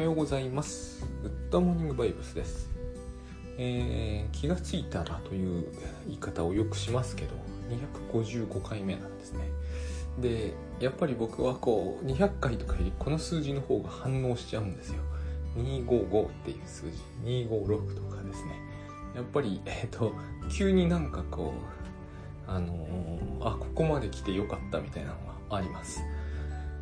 はようございます。グッドモーニングバイブスです。えー気がついたらという言い方をよくしますけど、255回目なんですね。で、やっぱり僕はこう、200回とかよりこの数字の方が反応しちゃうんですよ。255っていう数字、256とかですね。やっぱり、えっ、と、急になんかこう、あのーあ、ここまで来てよかったみたいなのがあります。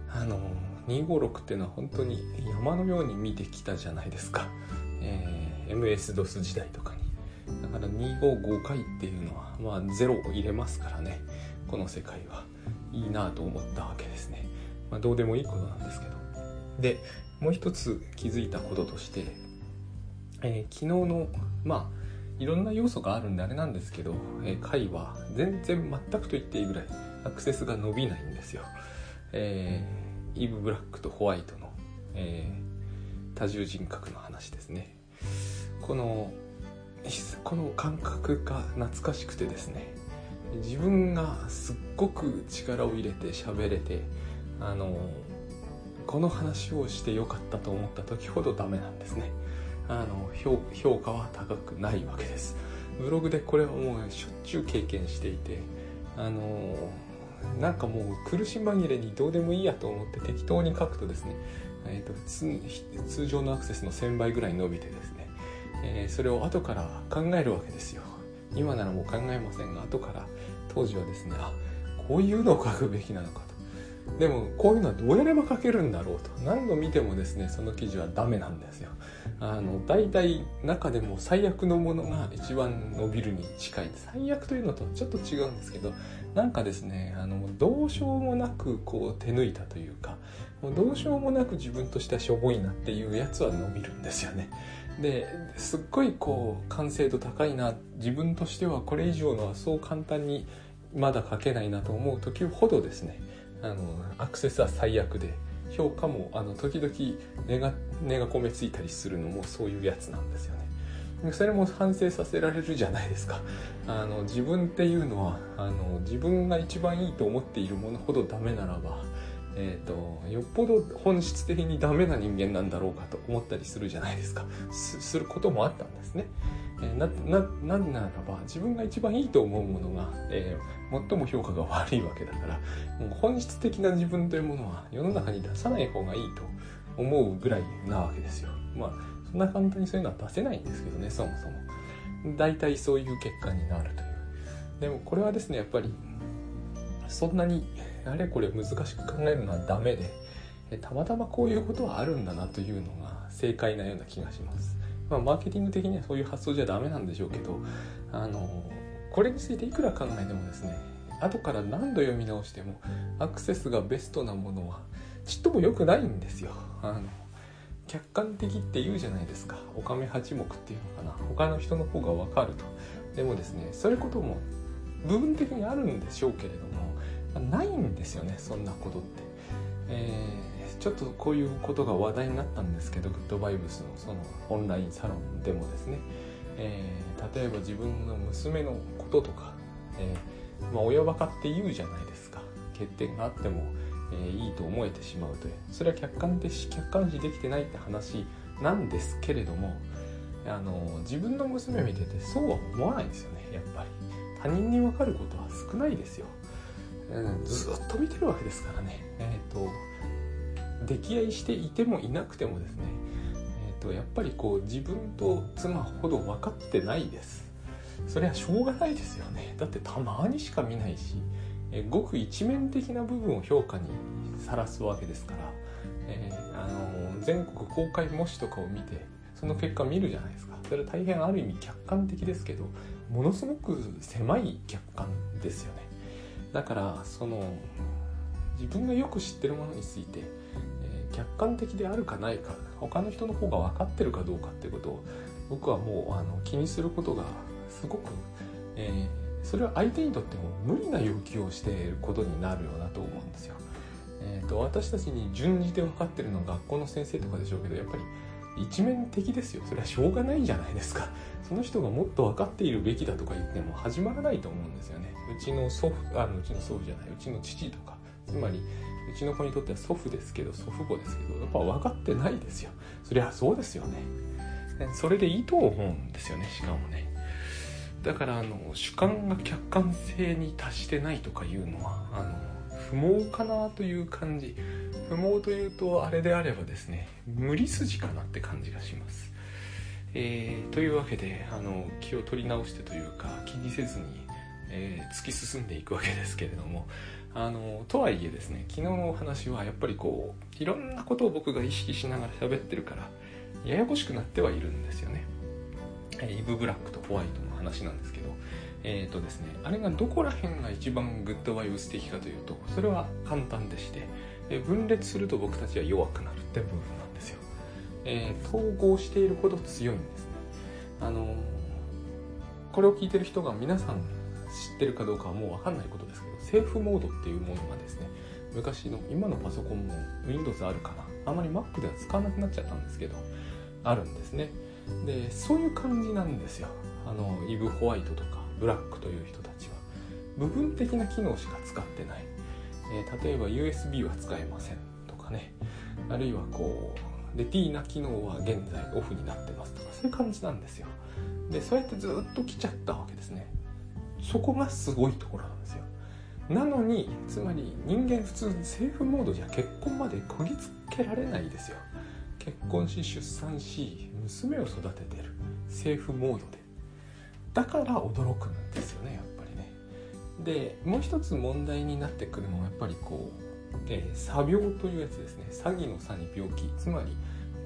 あの256っていうのは本当に山のように見てきたじゃないですか、えー MS-DOS 時代とかに。だから255回っていうのはまあ0を入れますからね。この世界は。いいなと思ったわけですね、まあ、どうでもいいことなんですけど。でもう一つ気づいたこととして、えー昨日のまあいろんな要素があるんであれなんですけど、えー回は全然全くと言っていいぐらいアクセスが伸びないんですよ。えーイブ・ブラックとホワイトの、えー多重人格の話ですね。このこの感覚が懐かしくてですね。自分がすっごく力を入れて喋れてあのこの話をしてよかったと思った時ほどダメなんですね。あの評評価は高くないわけです。ブログでこれはもうしょっちゅう経験していてあのなんかもう苦し紛れにどうでもいいやと思って適当に書くとですね、えー、と通常のアクセスの1000倍ぐらい伸びてですね、えーそれを後から考えるわけですよ。今ならもう考えませんが後から当時はですねあこういうのを書くべきなのかでもこういうのはどうやれば書けるんだろうと。何度見てもですねその記事はダメなんですよ。あの大体中でも最悪のものが一番伸びるに近い。最悪というのとちょっと違うんですけどなんかですねあのどうしようもなくこう手抜いたというかもうどうしようもなく自分としてはしょぼいなっていうやつは伸びるんですよね。ですっごいこう完成度高いな自分としてはこれ以上のはそう簡単にまだ書けないなと思う時ほどですねあのアクセスは最悪で評価もあの時々値が値が込めついたりするのもそういうやつなんですよね。それも反省させられるじゃないですか。あの自分っていうのはあの自分が一番いいと思っているものほどダメならば、えー、とよっぽど本質的にダメな人間なんだろうかと思ったりするじゃないですか。することもあったんですね、えなななんならば自分が一番いいと思うものが、えー最も評価が悪いわけだからもう本質的な自分というものは世の中に出さない方がいいと思うぐらいなわけですよ。まあそんな簡単にそういうのは出せないんですけどねそもそも。大体そういう結果になるという。でもこれはですねやっぱりそんなにあれこれ難しく考えるのはダメでたまたまこういうことはあるんだなというのが正解なような気がします。まあマーケティング的にはそういう発想じゃダメなんでしょうけどあのこれについていくら考えてもですね後から何度読み直してもアクセスがベストなものはちっとも良くないんですよ。あの客観的って言うじゃないですか。おかめ八目っていうのかな。他の人の方が分かると。でもですねそういうことも部分的にあるんでしょうけれどもないんですよねそんなことって、えーちょっとこういうことが話題になったんですけどグッドバイブスのそのオンラインサロンでもですね、えー例えば自分の娘のこととか、えーまあ、親バカって言うじゃないですか。欠点があっても、えーいいと思えてしまうという。それは客観的客観視できてないって話なんですけれどもあの自分の娘見ててそうは思わないですよねやっぱり。他人に分かることは少ないですよ、うん、ずっと見てるわけですからね。えっ、と溺愛していてもいなくてもですねえー、とやっぱりこう自分と妻ほど分かってないです。それはしょうがないですよね。だってたまにしか見ないしえーごく一面的な部分を評価にさらすわけですから、えーあのー全国公開模試とかを見てその結果見るじゃないですか。それは大変ある意味客観的ですけどものすごく狭い客観ですよね。だからその自分がよく知ってるものについて、客観的であるかないか他の人の方が分かってるかどうかってことを僕はもうあの気にすることがすごく、えーそれは相手にとっても無理な要求をしていることになるようなと思うんですよ。えー、と私たちに順次で分かってるのは学校の先生とかでしょうけどやっぱり一面的ですよ。それはしょうがないじゃないですか。その人がもっと分かっているべきだとか言っても始まらないと思うんですよね。うちの祖父あのうちの祖父じゃないうちの父とかつまり、うちの子にとっては祖父ですけど祖父母ですけどやっぱ分かってないですよ。そりゃそうですよね。それでいいと思うんですよねしかもね。だからあの主観が客観性に達してないとかいうのはあの不毛かなという感じ。不毛というとあれであればですね無理筋かなって感じがします、えー、というわけであの気を取り直してというか気にせずに、えー、突き進んでいくわけですけれども。あのとはいえですね昨日のお話はやっぱりこういろんなことを僕が意識しながら喋ってるからややこしくなってはいるんですよね。イブ・ブラックとホワイトの話なんですけどえっ、ー、とですねあれがどこら辺が一番グッドバイブス的かというとそれは簡単でして分裂すると僕たちは弱くなるって部分なんですよ、えー、統合しているほど強いんですね。あのこれを聞いてる人が皆さん知ってるかどうかはもう分かんないことですけどセーフモードっていうものがですね昔の今のパソコンも Windows あるかな。あまり Mac では使わなくなっちゃったんですけどあるんですね。でそういう感じなんですよ。あのイブ・ホワイトとかブラックという人たちは。部分的な機能しか使ってない。えー、例えば USB は使えませんとかね。あるいはこうレティーナ機能は現在オフになってますとか。そういう感じなんですよ。でそうやってずっと来ちゃったわけですね。そこがすごいところなんですよ。なのにつまり人間普通セーフモードじゃ結婚までこぎつけられないですよ。結婚し出産し娘を育ててる。セーフモードで。だから驚くんですよねやっぱりね。でもう一つ問題になってくるのはやっぱりこう、えー、病というやつですね。詐欺の詐に病気。つまり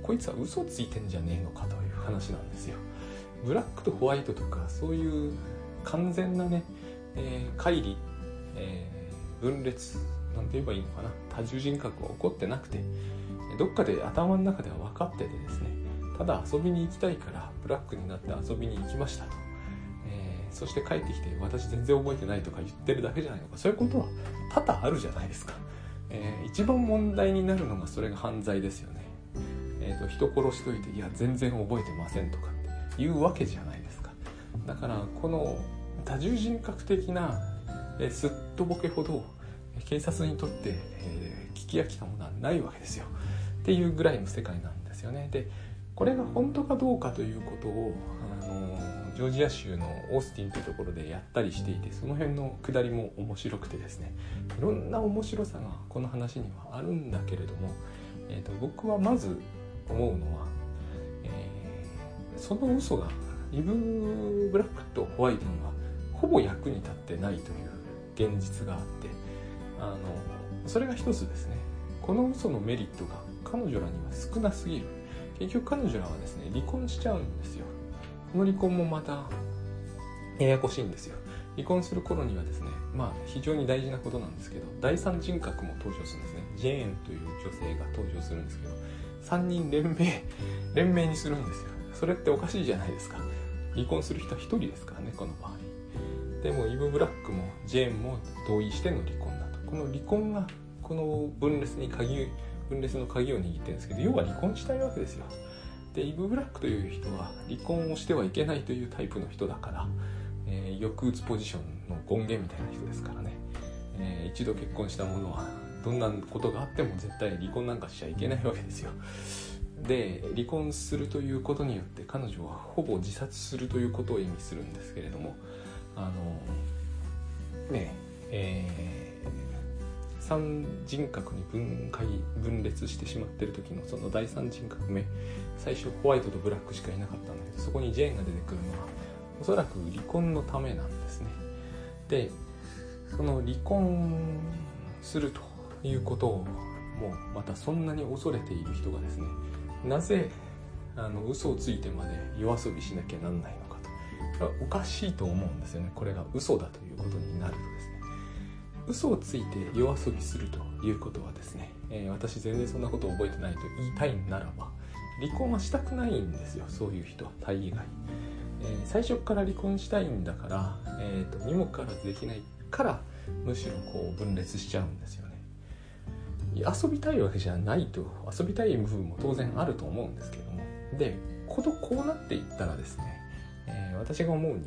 こいつは嘘ついてんじゃねえのかという話なんですよ。ブラックとホワイトとかそういう完全なね、えー、乖離、えー、分裂なんて言えばいいのかな？多重人格は起こってなくてどっかで頭の中では分かっててですねただ遊びに行きたいからブラックになって遊びに行きましたと。そして帰ってきて私全然覚えてないとか言ってるだけじゃないのか。そういうことは多々あるじゃないですか、えー、一番問題になるのがそれが犯罪ですよね。えーと、人殺しといていや全然覚えてませんとかっていうわけじゃないですか。だからこの多重人格的な、えー、すっとぼけほど警察にとって、えー、聞き飽きたものはないわけですよ。っていうぐらいの世界なんですよね。でこれが本当かどうかということを、あのジョージア州のオースティンというところでやったりしていてその辺のくだりも面白くてですね。いろんな面白さがこの話にはあるんだけれども、えーと、僕はまず思うのは、えー、その嘘がイブ・ブラックとホワイトにはほぼ役に立ってないという現実があってあのそれが一つですね。この嘘のメリットが彼女らには少なすぎる。結局彼女らはですね離婚しちゃうんですよ。この離婚もまたややこしいんですよ。離婚する頃にはですねまあ非常に大事なことなんですけど第三人格も登場するんですね。ジェーンという女性が登場するんですけど3人連名連名にするんですよ。それっておかしいじゃないですか。離婚する人は1人ですからねこの場合。でもイブ・ブラックもジェーンも同意しての離婚だと。この離婚がこの分裂に鍵分裂の鍵を握ってるんですけど要は離婚したいわけですよ。でイブ・ブラックという人は離婚をしてはいけないというタイプの人だから、えー、抑うつポジションの権限みたいな人ですからね、えー、一度結婚した者はどんなことがあっても絶対離婚なんかしちゃいけないわけですよ。で離婚するということによって彼女はほぼ自殺するということを意味するんですけれどもあのねえー三人格に分解分裂してしまってる時のその第三人格目最初ホワイトとブラックしかいなかったんだけどそこにジェーンが出てくるのはおそらく離婚のためなんですね。でその離婚するということをもうまたそんなに恐れている人がですねなぜあの嘘をついてまで夜遊びしなきゃなんないのか。おかしいと思うんですよね。これが嘘だということになるとですね。嘘をついて夜遊びするということはですね、えー、私全然そんなこと覚えてないと言いたいならば離婚はしたくないんですよ。そういう人は大概、えー、最初から離婚したいんだから、えーと、にもかからずできないからむしろこう分裂しちゃうんですよね。遊びたいわけじゃないと遊びたい部分も当然あると思うんですけども。でことこうなっていったらですね、私が思うに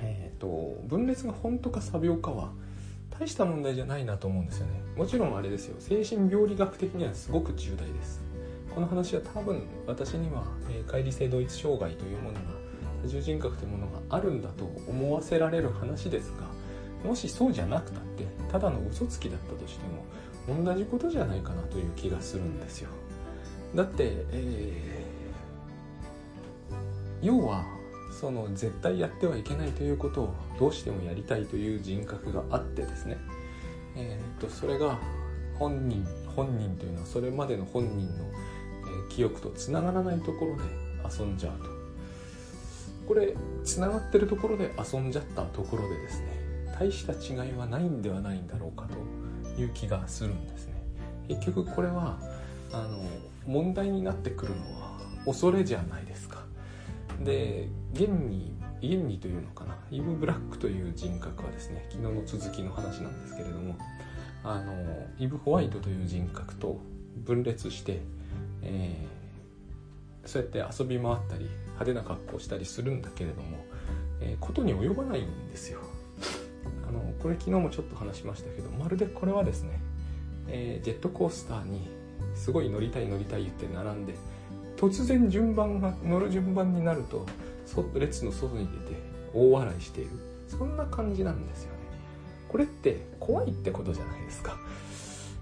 えーと分裂が本当か作病かは大した問題じゃないなと思うんですよね。もちろんあれですよ。精神病理学的にはすごく重大です。この話は多分私には、えー、乖離性同一障害というものが多重人格というものがあるんだと思わせられる話ですがもしそうじゃなくたってただの嘘つきだったとしても同じことじゃないかなという気がするんですよ。だって、えー、要はその絶対やってはいけないということをどうしてもやりたいという人格があってですね、えー、とそれが本人本人というのはそれまでの本人の、え記憶とつながらないところで遊んじゃうと。これつながってるところで遊んじゃったところでですね大した違いはないんではないんだろうかという気がするんですね。結局これはあの問題になってくるのは恐れじゃないですで現に現にというのかな？イブ・ブラックという人格はですね昨日の続きの話なんですけれどもあのイブ・ホワイトという人格と分裂して、えー、そうやって遊び回ったり派手な格好をしたりするんだけれども、えー、ことに及ばないんですよ。あのこれ昨日もちょっと話しましたけどまるでこれはですね、えー、ジェットコースターにすごい乗りたい乗りたい言って並んで突然順番が乗る順番になると列の外に出て大笑いしている。そんな感じなんですよね。これって怖いってことじゃないですか。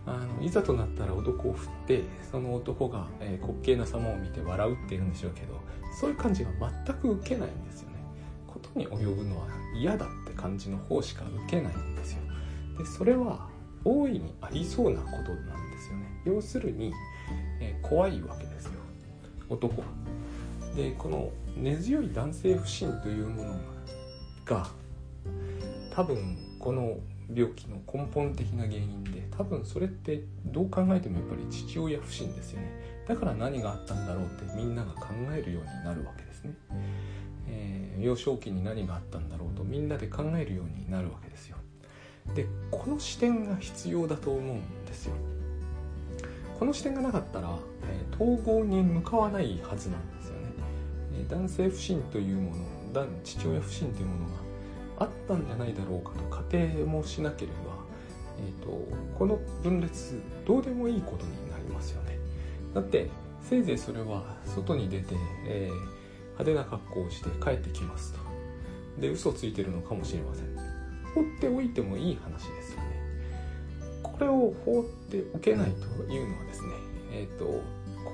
あのいざとなったら男を振ってその男が、えー、滑稽な様を見て笑うっていうんでしょうけどそういう感じが全く受けないんですよね。ことに及ぶのは嫌だって感じの方しか受けないんですよ。でそれは大いにありそうなことなんですよね。要するに、えー、怖いわけですよ。男。でこの根強い男性不信というものが多分この病気の根本的な原因で多分それってどう考えてもやっぱり父親不信ですよね。だから何があったんだろうってみんなが考えるようになるわけですね、えー、幼少期に何があったんだろうとみんなで考えるようになるわけですよ。でこの視点が必要だと思うんですよ。この視点がなかったら、え、統合に向かわないはずなんですよね、え、男性不信というもの父親不信というものがあったんじゃないだろうかと仮定もしなければ、えーと、この分裂どうでもいいことになりますよね。だってせいぜいそれは外に出て、えー、派手な格好をして帰ってきますと。で嘘ついてるのかもしれません。放っておいてもいい話ですよね。れを放っておけないというのはですねえ、ー、とこ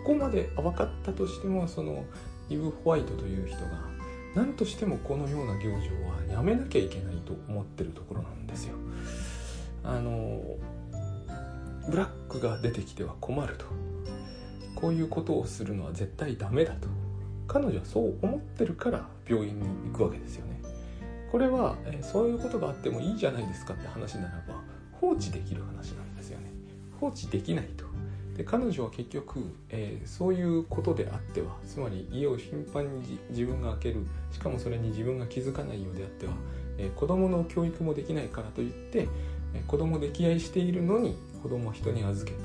こまで分かったとしてもそのイブ・ホワイトという人が何としてもこのような行事はやめなきゃいけないと思ってるところなんですよ。あのブラックが出てきては困るとこういうことをするのは絶対ダメだと彼女はそう思ってるから病院に行くわけですよね。これは、えそういうことがあってもいいじゃないですかって話なら放置できる話なんですよね。放置できないと。で彼女は結局、えー、そういうことであってはつまり家を頻繁に自分が開けるしかもそれに自分が気づかないようであっては、えー、子供の教育もできないからといって、えー、子供溺愛しているのに子供を人に預け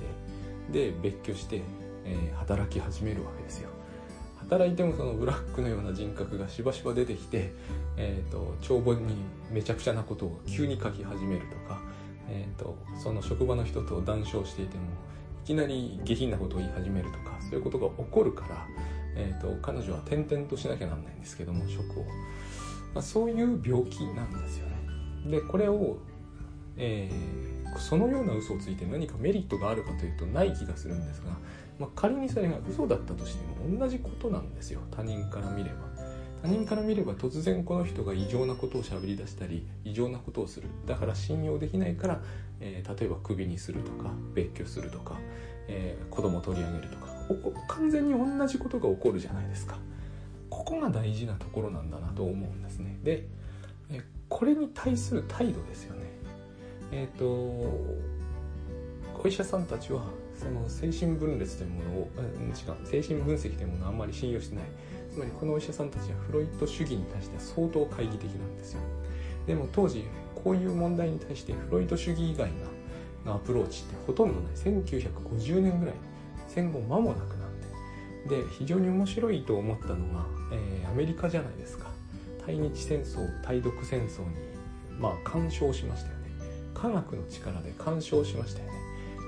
てで別居して、えー、働き始めるわけですよ働いてもそのブラックのような人格がしばしば出てきて、えーと、長文にめちゃくちゃなことを急に書き始めるとか、えーとその職場の人と談笑していてもいきなり下品なことを言い始めるとかそういうことが起こるから、えーと、彼女は転々としなきゃなんないんですけども職を、まあ、そういう病気なんですよね。でこれを、えー、そのような嘘をついて何かメリットがあるかというとない気がするんですが、まあ、仮にそれが嘘だったとしても同じことなんですよ。他人から見れば。他人から見れば突然この人が異常なことを喋り出したり異常なことをする。だから信用できないから、えー、例えばクビにするとか別居するとか、えー、子供取り上げるとか。完全に同じことが起こるじゃないですか。ここが大事なところなんだなと思うんですね。で、えー、これに対する態度ですよね。えっ、とお医者さんたちはその精神分裂というものを、うん、違う精神分析というものをあんまり信用してない。つまりこのお医者さんたちはフロイト主義に対して相当懐疑的なんですよ。でも当時こういう問題に対してフロイト主義以外のアプローチってほとんどない。1950年ぐらい。戦後間もなくなんでで非常に面白いと思ったのが、えー、アメリカじゃないですか。対日戦争対独戦争にまあ干渉しましたよね。科学の力で干渉しましたよね。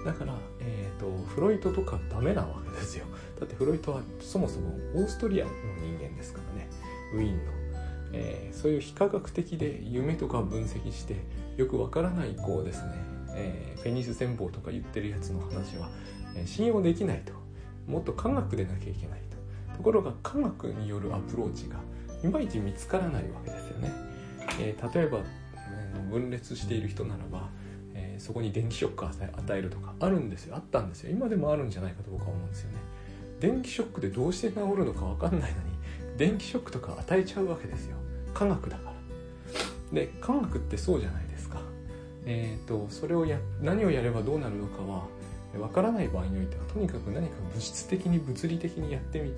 だから、えーと、フロイトとかダメなわけですよ。だってフロイトはそもそもオーストリアの人間ですからね。ウィーンの、えー、そういう非科学的で夢とか分析してよくわからないこうですね、えー、フェニス戦法とか言ってるやつの話は、えー、信用できないと。もっと科学でなきゃいけないと。ところが科学によるアプローチがいまいち見つからないわけですよね、えー、例えば、分裂している人ならばそこに電気ショック与えるとかあるんですよ。あったんですよ。今でもあるんじゃないかと僕は思うんですよね。電気ショックでどうして治るのか分かんないのに電気ショックとか与えちゃうわけですよ。科学だから。で科学ってそうじゃないですか。えっ、ー、とそれをや何をやればどうなるのかは分からない場合においてはとにかく何か物質的に物理的にやってみ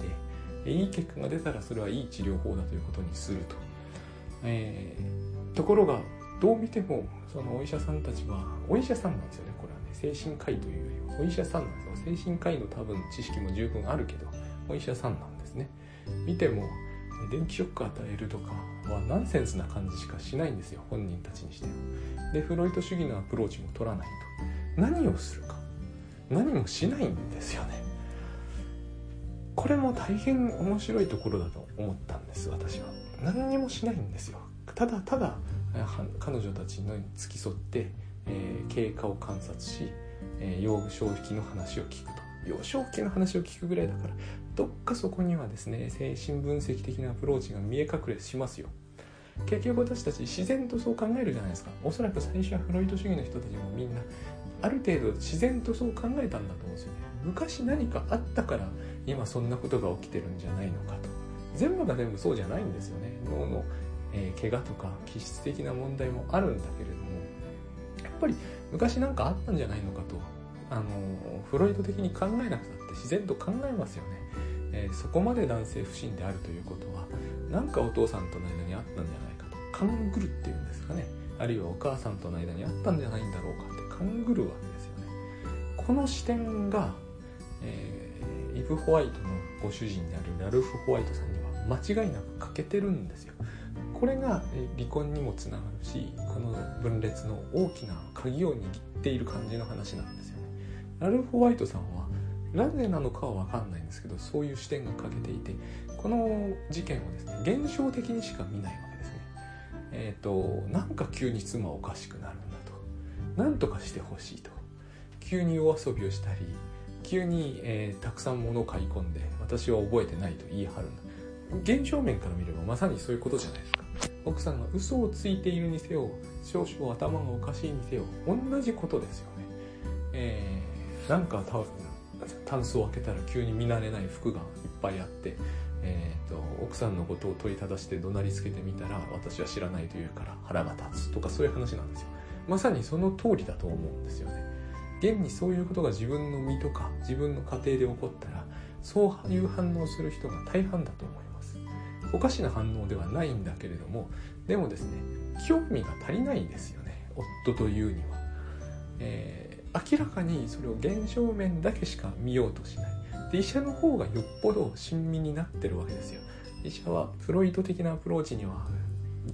ていい結果が出たらそれはいい治療法だということにすると、えー、ところがどう見てもそのお医者さんたちはお医者さんなんですよねこれはね。精神科医というよりはお医者さんなんですよ。精神科医の多分知識も十分あるけどお医者さんなんですね。見ても電気ショック与えるとかはナンセンスな感じしかしないんですよ本人たちにしては。でフロイト主義のアプローチも取らないと。何をするか。何もしないんですよね。これも大変面白いところだと思ったんです私は。何にもしないんですよ。ただただ彼女たちに付き添って、えー、経過を観察し、えー、幼少期の話を聞くと。幼少期の話を聞くぐらいだからどっかそこにはですね精神分析的なアプローチが見え隠れしますよ。結局私たち自然とそう考えるじゃないですか。おそらく最初はフロイト主義の人たちもみんなある程度自然とそう考えたんだと思うんですよね。昔何かあったから今そんなことが起きてるんじゃないのかと。全部が全部そうじゃないんですよね。脳のえー、怪我とか気質的な問題もあるんだけれどもやっぱり昔なんかあったんじゃないのかと。あのフロイト的に考えなくたって自然と考えますよね、えー、そこまで男性不信であるということは何かお父さんとの間にあったんじゃないかと。勘ぐるっていうんですかね。あるいはお母さんとの間にあったんじゃないんだろうかって勘ぐるわけですよね。この視点が、えー、イブ・ホワイトのご主人であるラルフ・ホワイトさんには間違いなく欠けてるんですよ。これが離婚にもつながるしこの分裂の大きな鍵を握っている感じの話なんですよね。ラルフ・ホワイトさんはなぜなのかは分かんないんですけどそういう視点が欠けていてこの事件をですね現象的にしか見ないわけですね。えっ、ー、となんか急に妻おかしくなるんだと何とかしてほしいと急に夜遊びをしたり急に、えー、たくさん物を買い込んで私は覚えてないと言い張るんだ現象面から見ればまさにそういうことじゃないですか。奥さんが嘘をついているにせよ少々頭がおかしいにせよ同じことですよね。えー、なんかタンスを開けたら急に見慣れない服がいっぱいあって、えーと、奥さんのことを問いただして怒鳴りつけてみたら私は知らないというから腹が立つとかそういう話なんですよ。まさにその通りだと思うんですよね。現にそういうことが自分の身とか自分の家庭で起こったらそういう反応する人が大半だと思います。おかしな反応ではないんだけれどもでもですね興味が足りないんですよね夫というには、えー、明らかにそれを現象面だけしか見ようとしない。で医者の方がよっぽど親身になってるわけですよ。医者はフロイト的なアプローチには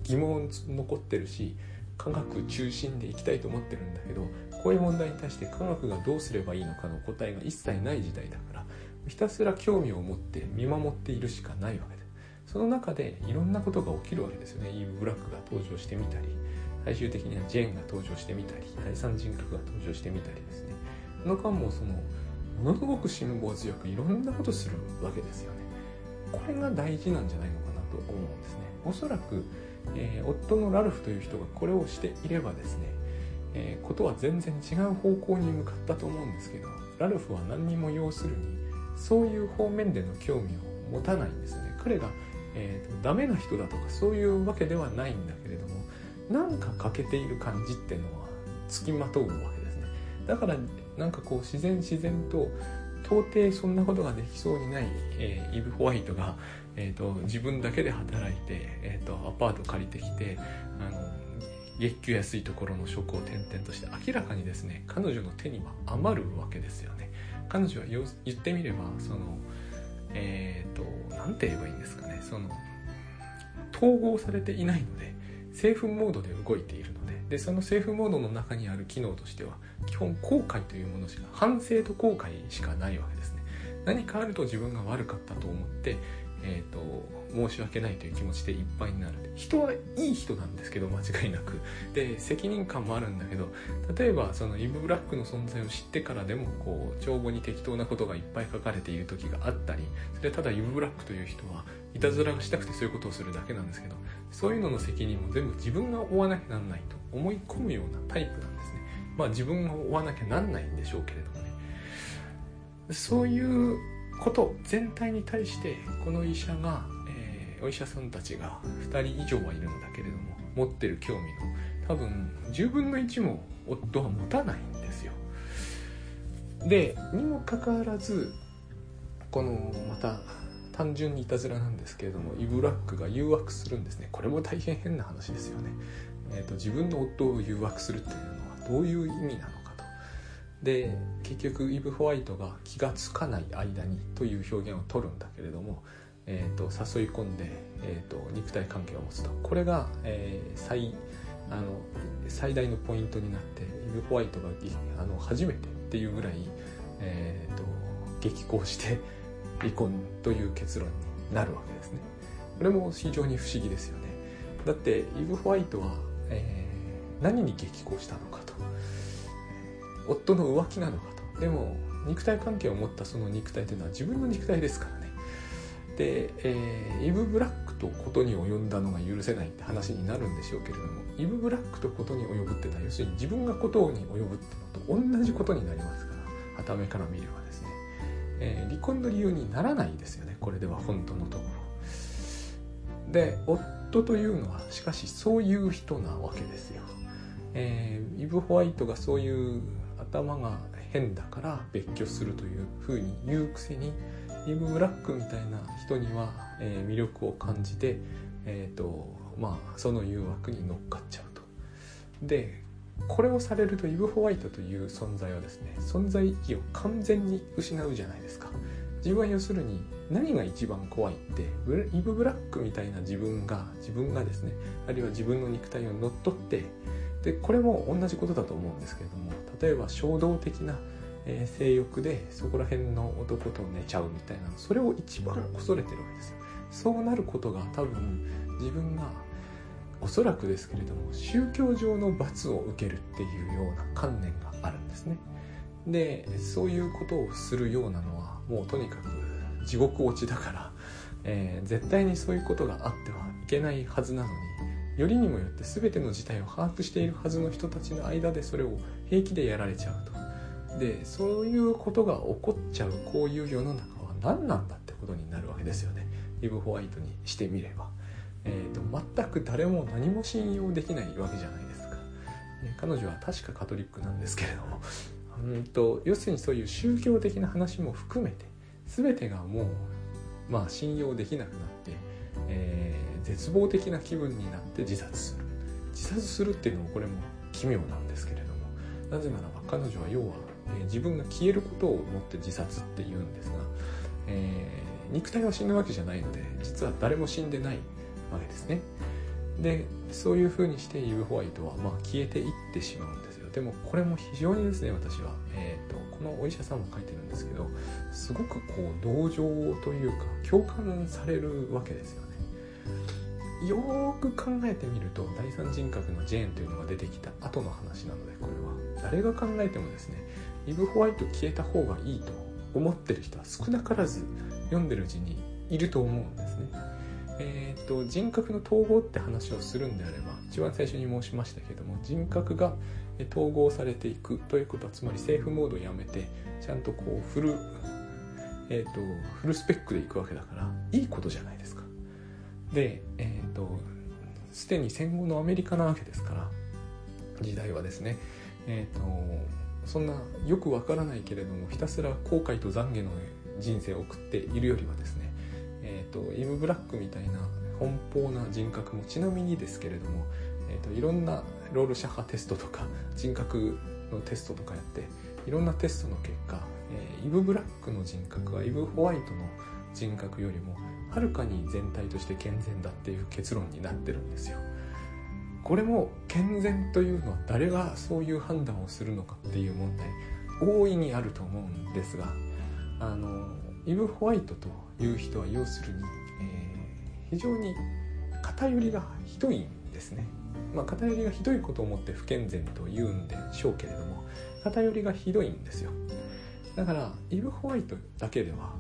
疑問残ってるし科学中心でいきたいと思ってるんだけどこういう問題に対して科学がどうすればいいのかの答えが一切ない時代だからひたすら興味を持って見守っているしかないわけです。その中でいろんなことが起きるわけですよね。イーブ・ブラックが登場してみたり最終的にはジェーンが登場してみたり第三人格が登場してみたりですね。この間もそのものすごく辛抱強くいろんなことするわけですよね。これが大事なんじゃないのかなと思うんですね。おそらく、えー、夫のラルフという人がこれをしていればですね、えー、ことは全然違う方向に向かったと思うんですけどラルフは何にも要するにそういう方面での興味を持たないんですね。彼がえーと、ダメな人だとかそういうわけではないんだけれどもなんか欠けている感じっていうのはつきまとうわけですね。だからなんかこう自然自然と到底そんなことができそうにない、えー、イブ・ホワイトが、えーと、自分だけで働いて、えーと、アパート借りてきてあの月給安いところの職を転々として明らかにですね彼女の手には余るわけですよね。彼女は言ってみればそのえっ、ー、と何て言えばいいんですかね。その統合されていないのでセーフモードで動いているので。でそのセーフモードの中にある機能としては基本後悔というものしか反省と後悔しかないわけですね。何かあると自分が悪かったと思ってえーと、申し訳ないという気持ちでいっぱいになる。人はいい人なんですけど間違いなく。で責任感もあるんだけど例えばそのイブ・ブラックの存在を知ってからでもこう帳簿に適当なことがいっぱい書かれている時があったりそれただイブ・ブラックという人はいたずらがしたくてそういうことをするだけなんですけどそういうのの責任も全部自分が負わなきゃなんないと思い込むようなタイプなんですね。まあ自分が負わなきゃなんないんでしょうけれどもね。そういうこと全体に対してこの医者が、えー、お医者さんたちが2人以上はいるんだけれども持ってる興味の多分10分の1も夫は持たないんですよ。でにもかかわらずこのまた単純にいたずらなんですけれどもイブラックが誘惑するんですねこれも大変変な話ですよね。えーと、自分の夫を誘惑するっていうのはどういう意味なので結局イブ・ホワイトが気が付かない間にという表現を取るんだけれども、えーと、誘い込んで、えーと、肉体関係を持つとこれが、えー、最あの最大のポイントになってイブ・ホワイトがあの初めてっていうぐらい、えーと、激高して離婚という結論になるわけですね。これも非常に不思議ですよね。だってイブ・ホワイトは、えー、何に激高したのかと。夫の浮気なのかと。でも肉体関係を持ったその肉体というのは自分の肉体ですからね。で、えー、イブ・ブラックとことに及んだのが許せないって話になるんでしょうけれどもイブ・ブラックとことに及ぶってのは要するに自分がことに及ぶってのと同じことになりますからはためから見ればですね、えー、離婚の理由にならないですよねこれでは本当のところ。で夫というのはしかしそういう人なわけですよ、えー、イブ・ホワイトがそういう頭が変だから別居するというふうに言うくせにイブ・ブラックみたいな人には、えー、魅力を感じて、えーとまあ、その誘惑に乗っかっちゃうと。でこれをされるとイブ・ホワイトという存在はですね存在意義を完全に失うじゃないですか。自分は要するに何が一番怖いってイブ・ブラックみたいな自分が自分がですねあるいは自分の肉体を乗っ取ってでこれも同じことだと思うんですけれども例えば衝動的な、えー、性欲でそこら辺の男と寝ちゃうみたいなそれを一番恐れてるわけですよ。そうなることが多分自分がおそらくですけれども宗教上の罰を受けるっていうような観念があるんですね。でそういうことをするようなのはもうとにかく地獄落ちだから、えー、絶対にそういうことがあってはいけないはずなのによりにもよって全ての事態を把握しているはずの人たちの間でそれを平気でやられちゃうと。でそういうことが起こっちゃうこういう世の中は何なんだってことになるわけですよね。イブ・ホワイトにしてみれば、えーと、全く誰も何も信用できないわけじゃないですか、え彼女は確かカトリックなんですけれども。うんと要するにそういう宗教的な話も含めて全てがもうまあ信用できなくなって、えー絶望的な気分になって自殺する。自殺するっていうのもこれも奇妙なんですけれどもなぜならば彼女は要は、え、自分が消えることを思って自殺って言うんですが、えー、肉体は死ぬわけじゃないので実は誰も死んでないわけですね。でそういうふうにしてイブ・ホワイトはまあ消えていってしまうんですよ。でもこれも非常にですね私は、えーと、このお医者さんも書いてるんですけどすごくこう同情というか共感されるわけですよ。よーく考えてみると第三人格のジェーンというのが出てきた後の話なのでこれは誰が考えてもですねイブ・ホワイト消えた方がいいと思ってる人は少なからず読んでるうちにいると思うんですね。えーと、人格の統合って話をするんであれば一番最初に申しましたけども人格が統合されていくということはつまりセーフモードをやめてちゃんとこうフル、えーとフルスペックでいくわけだからいいことじゃないですか。で、えーと、すでに戦後のアメリカなわけですから時代はですね、えーと、そんなよくわからないけれどもひたすら後悔と懺悔の人生を送っているよりはですね、えーと、イム・ブラックみたいな奔放な人格もちなみにですけれども、えー、といろんなロールシャハテストとか人格のテストとかやっていろんなテストの結果、えー、イブ・ブラックの人格はイブ・ホワイトの人格よりもはるかに全体として健全だっていう結論になってるんですよこれも健全というのは誰がそういう判断をするのかっていう問題大いにあると思うんですがあのイブ・ホワイトという人は要するに、えー、非常に偏りがひどいんですね。まあ、偏りがひどいことをもって不健全と言うんでしょうけれども偏りがひどいんですよだからイブ・ホワイトだけでは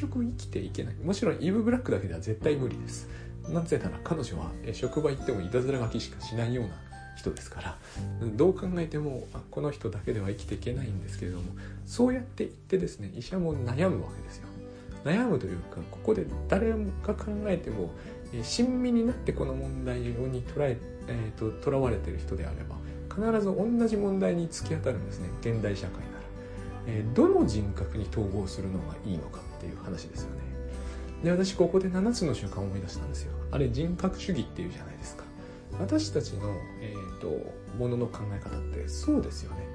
局生きていけない。もちろんイブ・ブラックだけでは絶対無理です。なぜなら彼女は職場行ってもいたずら書きしかしないような人ですから。どう考えてもこの人だけでは生きていけないんですけれどもそうやって言ってですね医者も悩むわけですよ。悩むというかここで誰が考えても親身になってこの問題に捉ええーと、とらわれてる人であれば必ず同じ問題に突き当たるんですね。現代社会、え、どの人格に統合するのがいいのかっていう話ですよね。で私ここで7つの習慣を思い出したんですよ。あれ人格主義っていうじゃないですか。私たちの、えーと、ものの考え方ってそうですよね。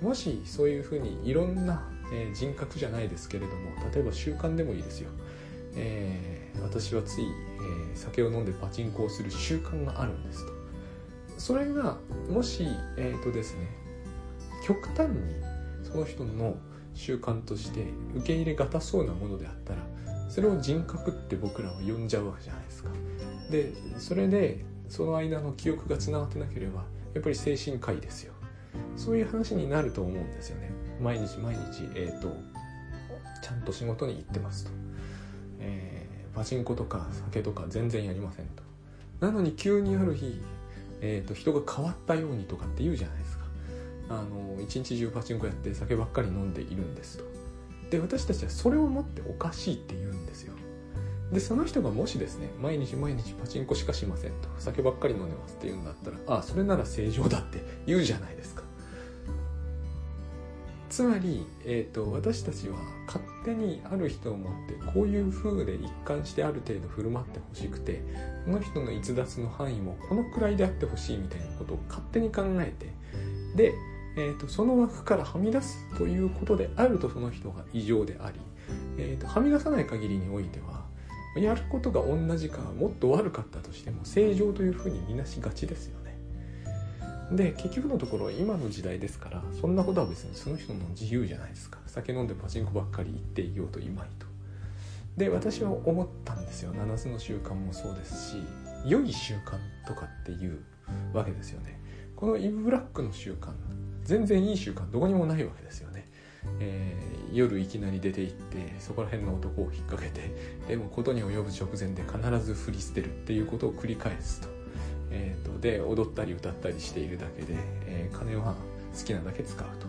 もしそういうふうにいろんな、えー、人格じゃないですけれども例えば習慣でもいいですよ、えー、私はつい、えー、酒を飲んでパチンコをする習慣があるんですと。それがもしえっ、とですね極端にその人の習慣として受け入れがたそうなものであったらそれを人格って僕らは呼んじゃうわけじゃないですか。でそれでその間の記憶がつながってなければやっぱり精神科医ですよ。そういう話になると思うんですよね。毎日毎日、えーと、ちゃんと仕事に行ってますと、えー、パチンコとか酒とか全然やりませんと。なのに急にある日えーと、人が変わったようにとかって言うじゃないあの一日中パチンコやって酒ばっかり飲んでいるんですと。で私たちはそれをもっておかしいって言うんですよ。でその人がもしですね毎日毎日パチンコしかしませんと。酒ばっかり飲んでますって言うんだったらああそれなら正常だって言うじゃないですか。つまり、えーと、私たちは勝手にある人を持ってこういう風で一貫してある程度振る舞ってほしくてこの人の逸脱の範囲もこのくらいであってほしいみたいなことを勝手に考えてで、えーと、その枠からはみ出すということであるとその人が異常であり、えーとはみ出さない限りにおいてはやることが同じかもっと悪かったとしても正常というふうに見なしがちですよね。で結局のところ今の時代ですからそんなことは別にその人の自由じゃないですか酒飲んでパチンコばっかり行っていようといまいと。で私は思ったんですよ。7つの習慣もそうですし良い習慣とかっていうわけですよね。このイブ・ブラックの習慣全然いい習慣どこにもないわけですよね、えー、夜いきなり出て行ってそこら辺の男を引っ掛けてでもことに及ぶ直前で必ず振り捨てるっていうことを繰り返すと。えーと、で踊ったり歌ったりしているだけで、えー、金は好きなだけ使うと。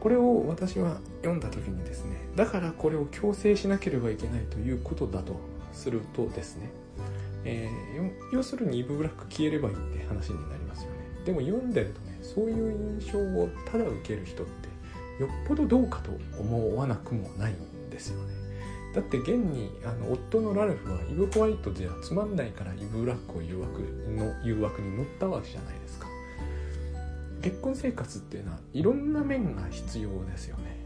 これを私は読んだ時にですねだからこれを強制しなければいけないということだとするとですね、えー、要するにイブ・ブラック消えればいいって話になりますよね。でも読んでるとそういう印象をただ受ける人ってよっぽどどうかと思わなくもないんですよね。だって現にあの夫のラルフはイブ・ホワイトじゃつまんないからイブ・ブラックを誘惑の誘惑に乗ったわけじゃないですか。結婚生活っていうのはいろんな面が必要ですよね。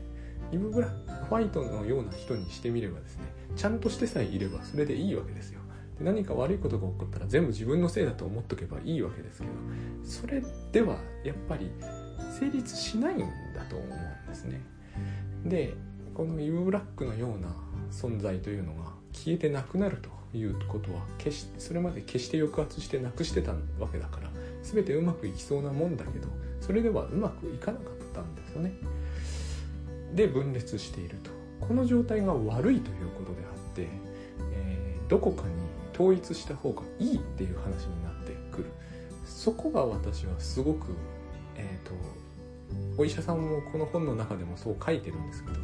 イブ・ブラックホワイトのような人にしてみればですねちゃんとしてさえいればそれでいいわけですよ。何か悪いことが起こったら全部自分のせいだと思っとけばいいわけですけどそれではやっぱり成立しないんだと思うんですねでこのイブ・ブラックのような存在というのが消えてなくなるということは決しそれまで決して抑圧してなくしてたわけだから全てうまくいきそうなもんだけどそれではうまくいかなかったんですよね。で分裂しているとこの状態が悪いということであって、えー、どこかに統一した方がいいっていう話になってくる。そこが私はすごくえっ、ー、とお医者さんもこの本の中でもそう書いてるんですけど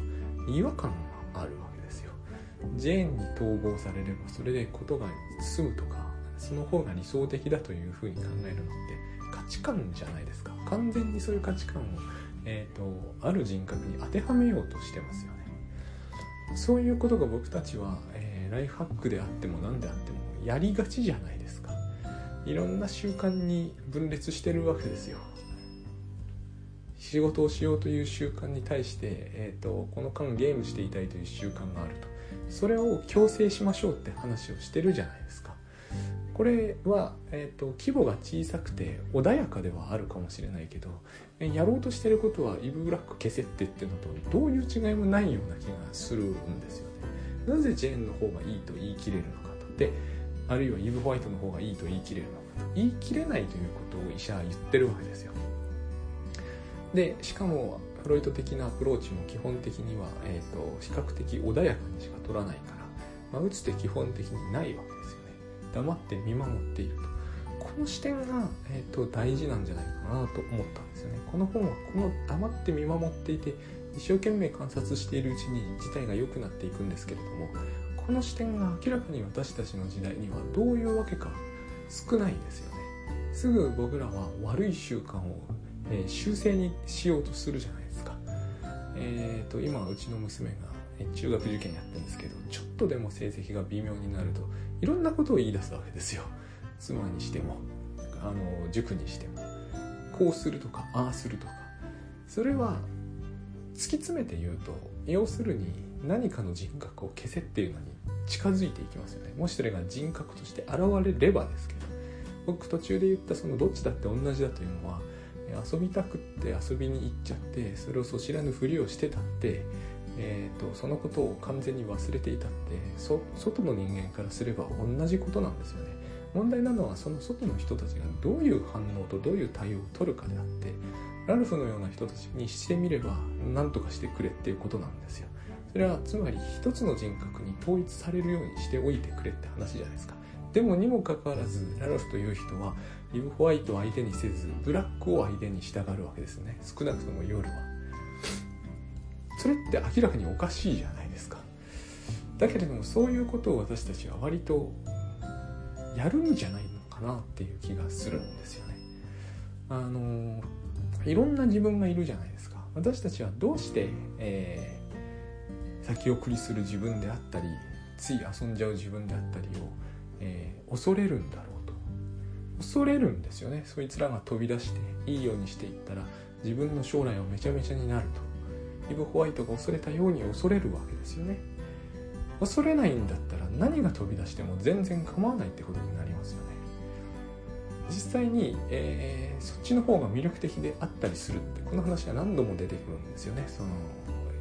違和感があるわけですよ。ジェーンに統合されればそれでことが済むとかその方が理想的だというふうに考えるのって価値観じゃないですか。完全にそういう価値観を、えーと、ある人格に当てはめようとしてますよね。そういうことが僕たちは、えー、ライフハックであっても何であってもやりがちじゃないですか。いろんな習慣に分裂してるわけですよ。仕事をしようという習慣に対して、えーとこの間ゲームしていたいという習慣があると。それを強制しましょうって話をしてるじゃないですか。これは、えーと、規模が小さくて穏やかではあるかもしれないけどやろうとしてることはイブ・ブラック消せってってのとどういう違いもないような気がするんですよ。なぜジェーンの方がいいと言い切れるのかと。であるいはイブ・ホワイトの方がいいと言い切れるのかと。言い切れないということを医者は言ってるわけですよ。でしかもフロイト的なアプローチも基本的には、えーと、比較的穏やかにしか取らないから、まあ、打つって基本的にないわけですよね。黙って見守っていると。この視点が、えーと、大事なんじゃないかなと思ったんですよね。この本はこの黙って見守っていて一生懸命観察しているうちに事態が良くなっていくんですけれどもこの視点が明らかに私たちの時代にはどういうわけか少ないんですよね。すぐ僕らは悪い習慣を、え、修正にしようとするじゃないですか。えーと、今うちの娘が中学受験やってるんですけどちょっとでも成績が微妙になるといろんなことを言い出すわけですよ。妻にしてもあの塾にしても。こうするとかああするとか。それは突き詰めて言うと要するに何かの人格を消せっていうのに近づいていきますよね。もしそれが人格として現れればですけど僕途中で言ったそのどっちだって同じだというのは遊びたくって遊びに行っちゃってそれをそ知らぬふりをしてたって、えーと、そのことを完全に忘れていたって外の人間からすれば同じことなんですよね。問題なのはその外の人たちがどういう反応とどういう対応を取るかであってラルフのような人たちにしてみれば何とかしてくれっていうことなんですよ。それはつまり一つの人格に統一されるようにしておいてくれって話じゃないですか。でもにもかかわらずラルフという人はリブホワイトを相手にせずブラックを相手に従うわけですね。少なくとも夜は。それって明らかにおかしいじゃないですか。だけれどもそういうことを私たちは割とやるんじゃないのかなっていう気がするんですよね。あのいろんな自分がいるじゃないですか。私たちはどうして、えー、先送りする自分であったりつい遊んじゃう自分であったりをえー、恐れるんだろうと。恐れるんですよね。そいつらが飛び出していいようにしていったら自分の将来はめちゃめちゃになると。イブ・ホワイトが恐れたように恐れるわけですよね。恐れないんだったら何が飛び出しても全然構わないってことになりますよね。実際に、えー、そっちの方が魅力的であったりするってこの話は何度も出てくるんですよね。その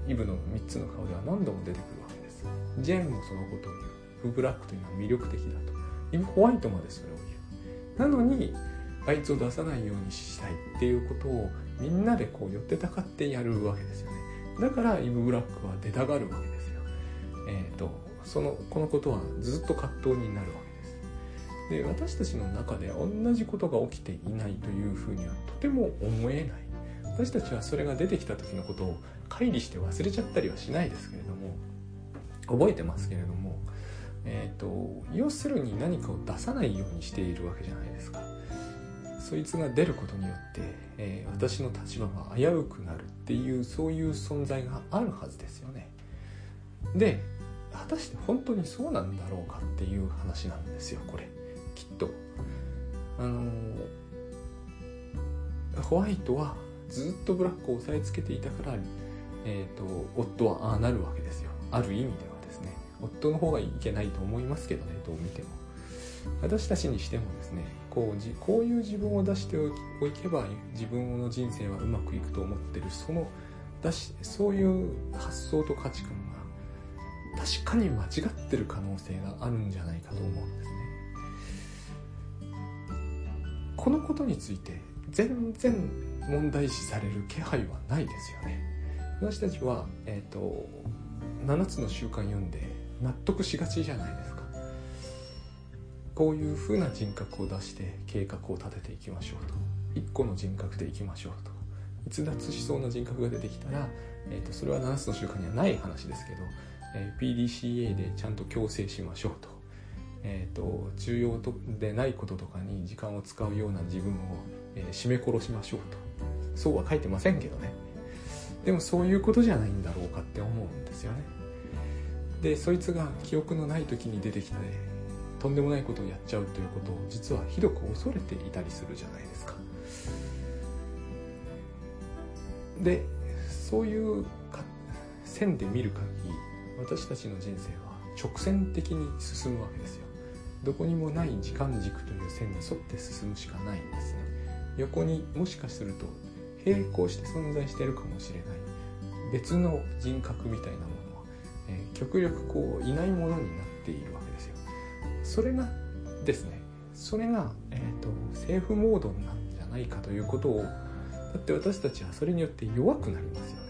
イブの3つの顔では何度も出てくるわけです。ジェーンもそのことを言うフブラックというのは魅力的だと。イブ・ホワイトまでそれを言う。なのにあいつを出さないようにしたいっていうことをみんなでこう寄ってたかってやるわけですよね。だからイブ・ブラックは出たがるわけですよ。えっ、ー、とそのこのことはずっと葛藤になるわけで私たちの中で同じことが起きていないというふうにはとても思えない。私たちはそれが出てきた時のことを乖離して忘れちゃったりはしないですけれども覚えてますけれどもえーと、要するに何かを出さないようにしているわけじゃないですか。そいつが出ることによって、えー、私の立場が危うくなるっていうそういう存在があるはずですよね。で果たして本当にそうなんだろうかっていう話なんですよこれ。きっと。あのホワイトはずっとブラックを押さえつけていたから、えーと夫はああなるわけですよ。ある意味ではですね。夫の方がいけないと思いますけどねどう見ても。私たちにしてもですねこうじこういう自分を出しておけば自分の人生はうまくいくと思ってる。そのだしそういう発想と価値観が確かに間違ってる可能性があるんじゃないかと思うんですこのことについて全然問題視される気配はないですよね。私たちは、えーと、と7つの習慣読んで納得しがちじゃないですか。こういうふうな人格を出して計画を立てていきましょうと。1個の人格でいきましょうと。逸脱しそうな人格が出てきたら、えー、とそれは7つの習慣にはない話ですけど、えー、PDCA でちゃんと強制しましょうと,、えーと、重要とでないこととかに時間を使うような自分を、えー、締め殺しましょうと。そうは書いてませんけどね。でもそういうことじゃないんだろうかって思うんですよね。でそいつが記憶のない時に出てきてとんでもないことをやっちゃうということを実はひどく恐れていたりするじゃないですか。でそういう線で見る限り私たちの人生は直線的に進むわけですよ。どこにもない時間軸という線に沿って進むしかないんですね。横にもしかすると並行して存在しているかもしれない。別の人格みたいなものは、えー、極力こういないものになっているわけですよ。それがですねそれが、えーと、セーフモードなんじゃないかということをだって私たちはそれによって弱くなりますよね。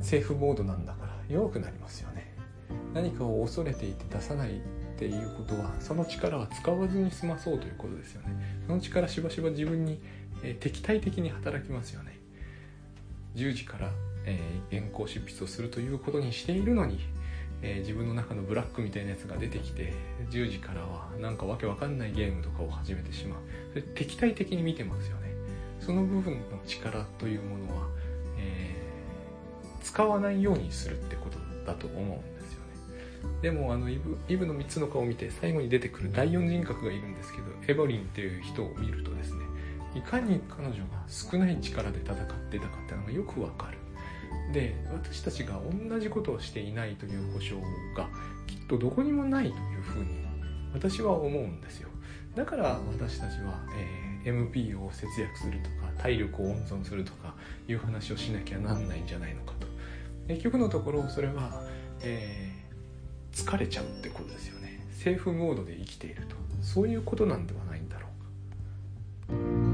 セーフモードなんだから弱くなりますよね。何かを恐れていて出さないっていうことはその力は使わずに済まそうということですよね。その力しばしば自分に、えー、敵対的に働きますよね。10時から、えー、原稿執筆をするということにしているのに、えー、自分の中のブラックみたいなやつが出てきて10時からはなんかわけわかんないゲームとかを始めてしまう。それ敵対的に見てますよね。その部分の力というものは、えー、使わないようにするってことだと思うんですでもあのイブイブの3つの顔を見て最後に出てくる第4人格がいるんですけどエボリンっていう人を見るとですねいかに彼女が少ない力で戦ってたかっていうのがよくわかる。で私たちが同じことをしていないという保証がきっとどこにもないというふうに私は思うんですよ。だから私たちは、えー、MP を節約するとか体力を温存するとかいう話をしなきゃなんないんじゃないのかと。結局のところそれは、えー、疲れちゃうってことですよね。セーフモードで生きていると。そういうことなんではないんだろうか。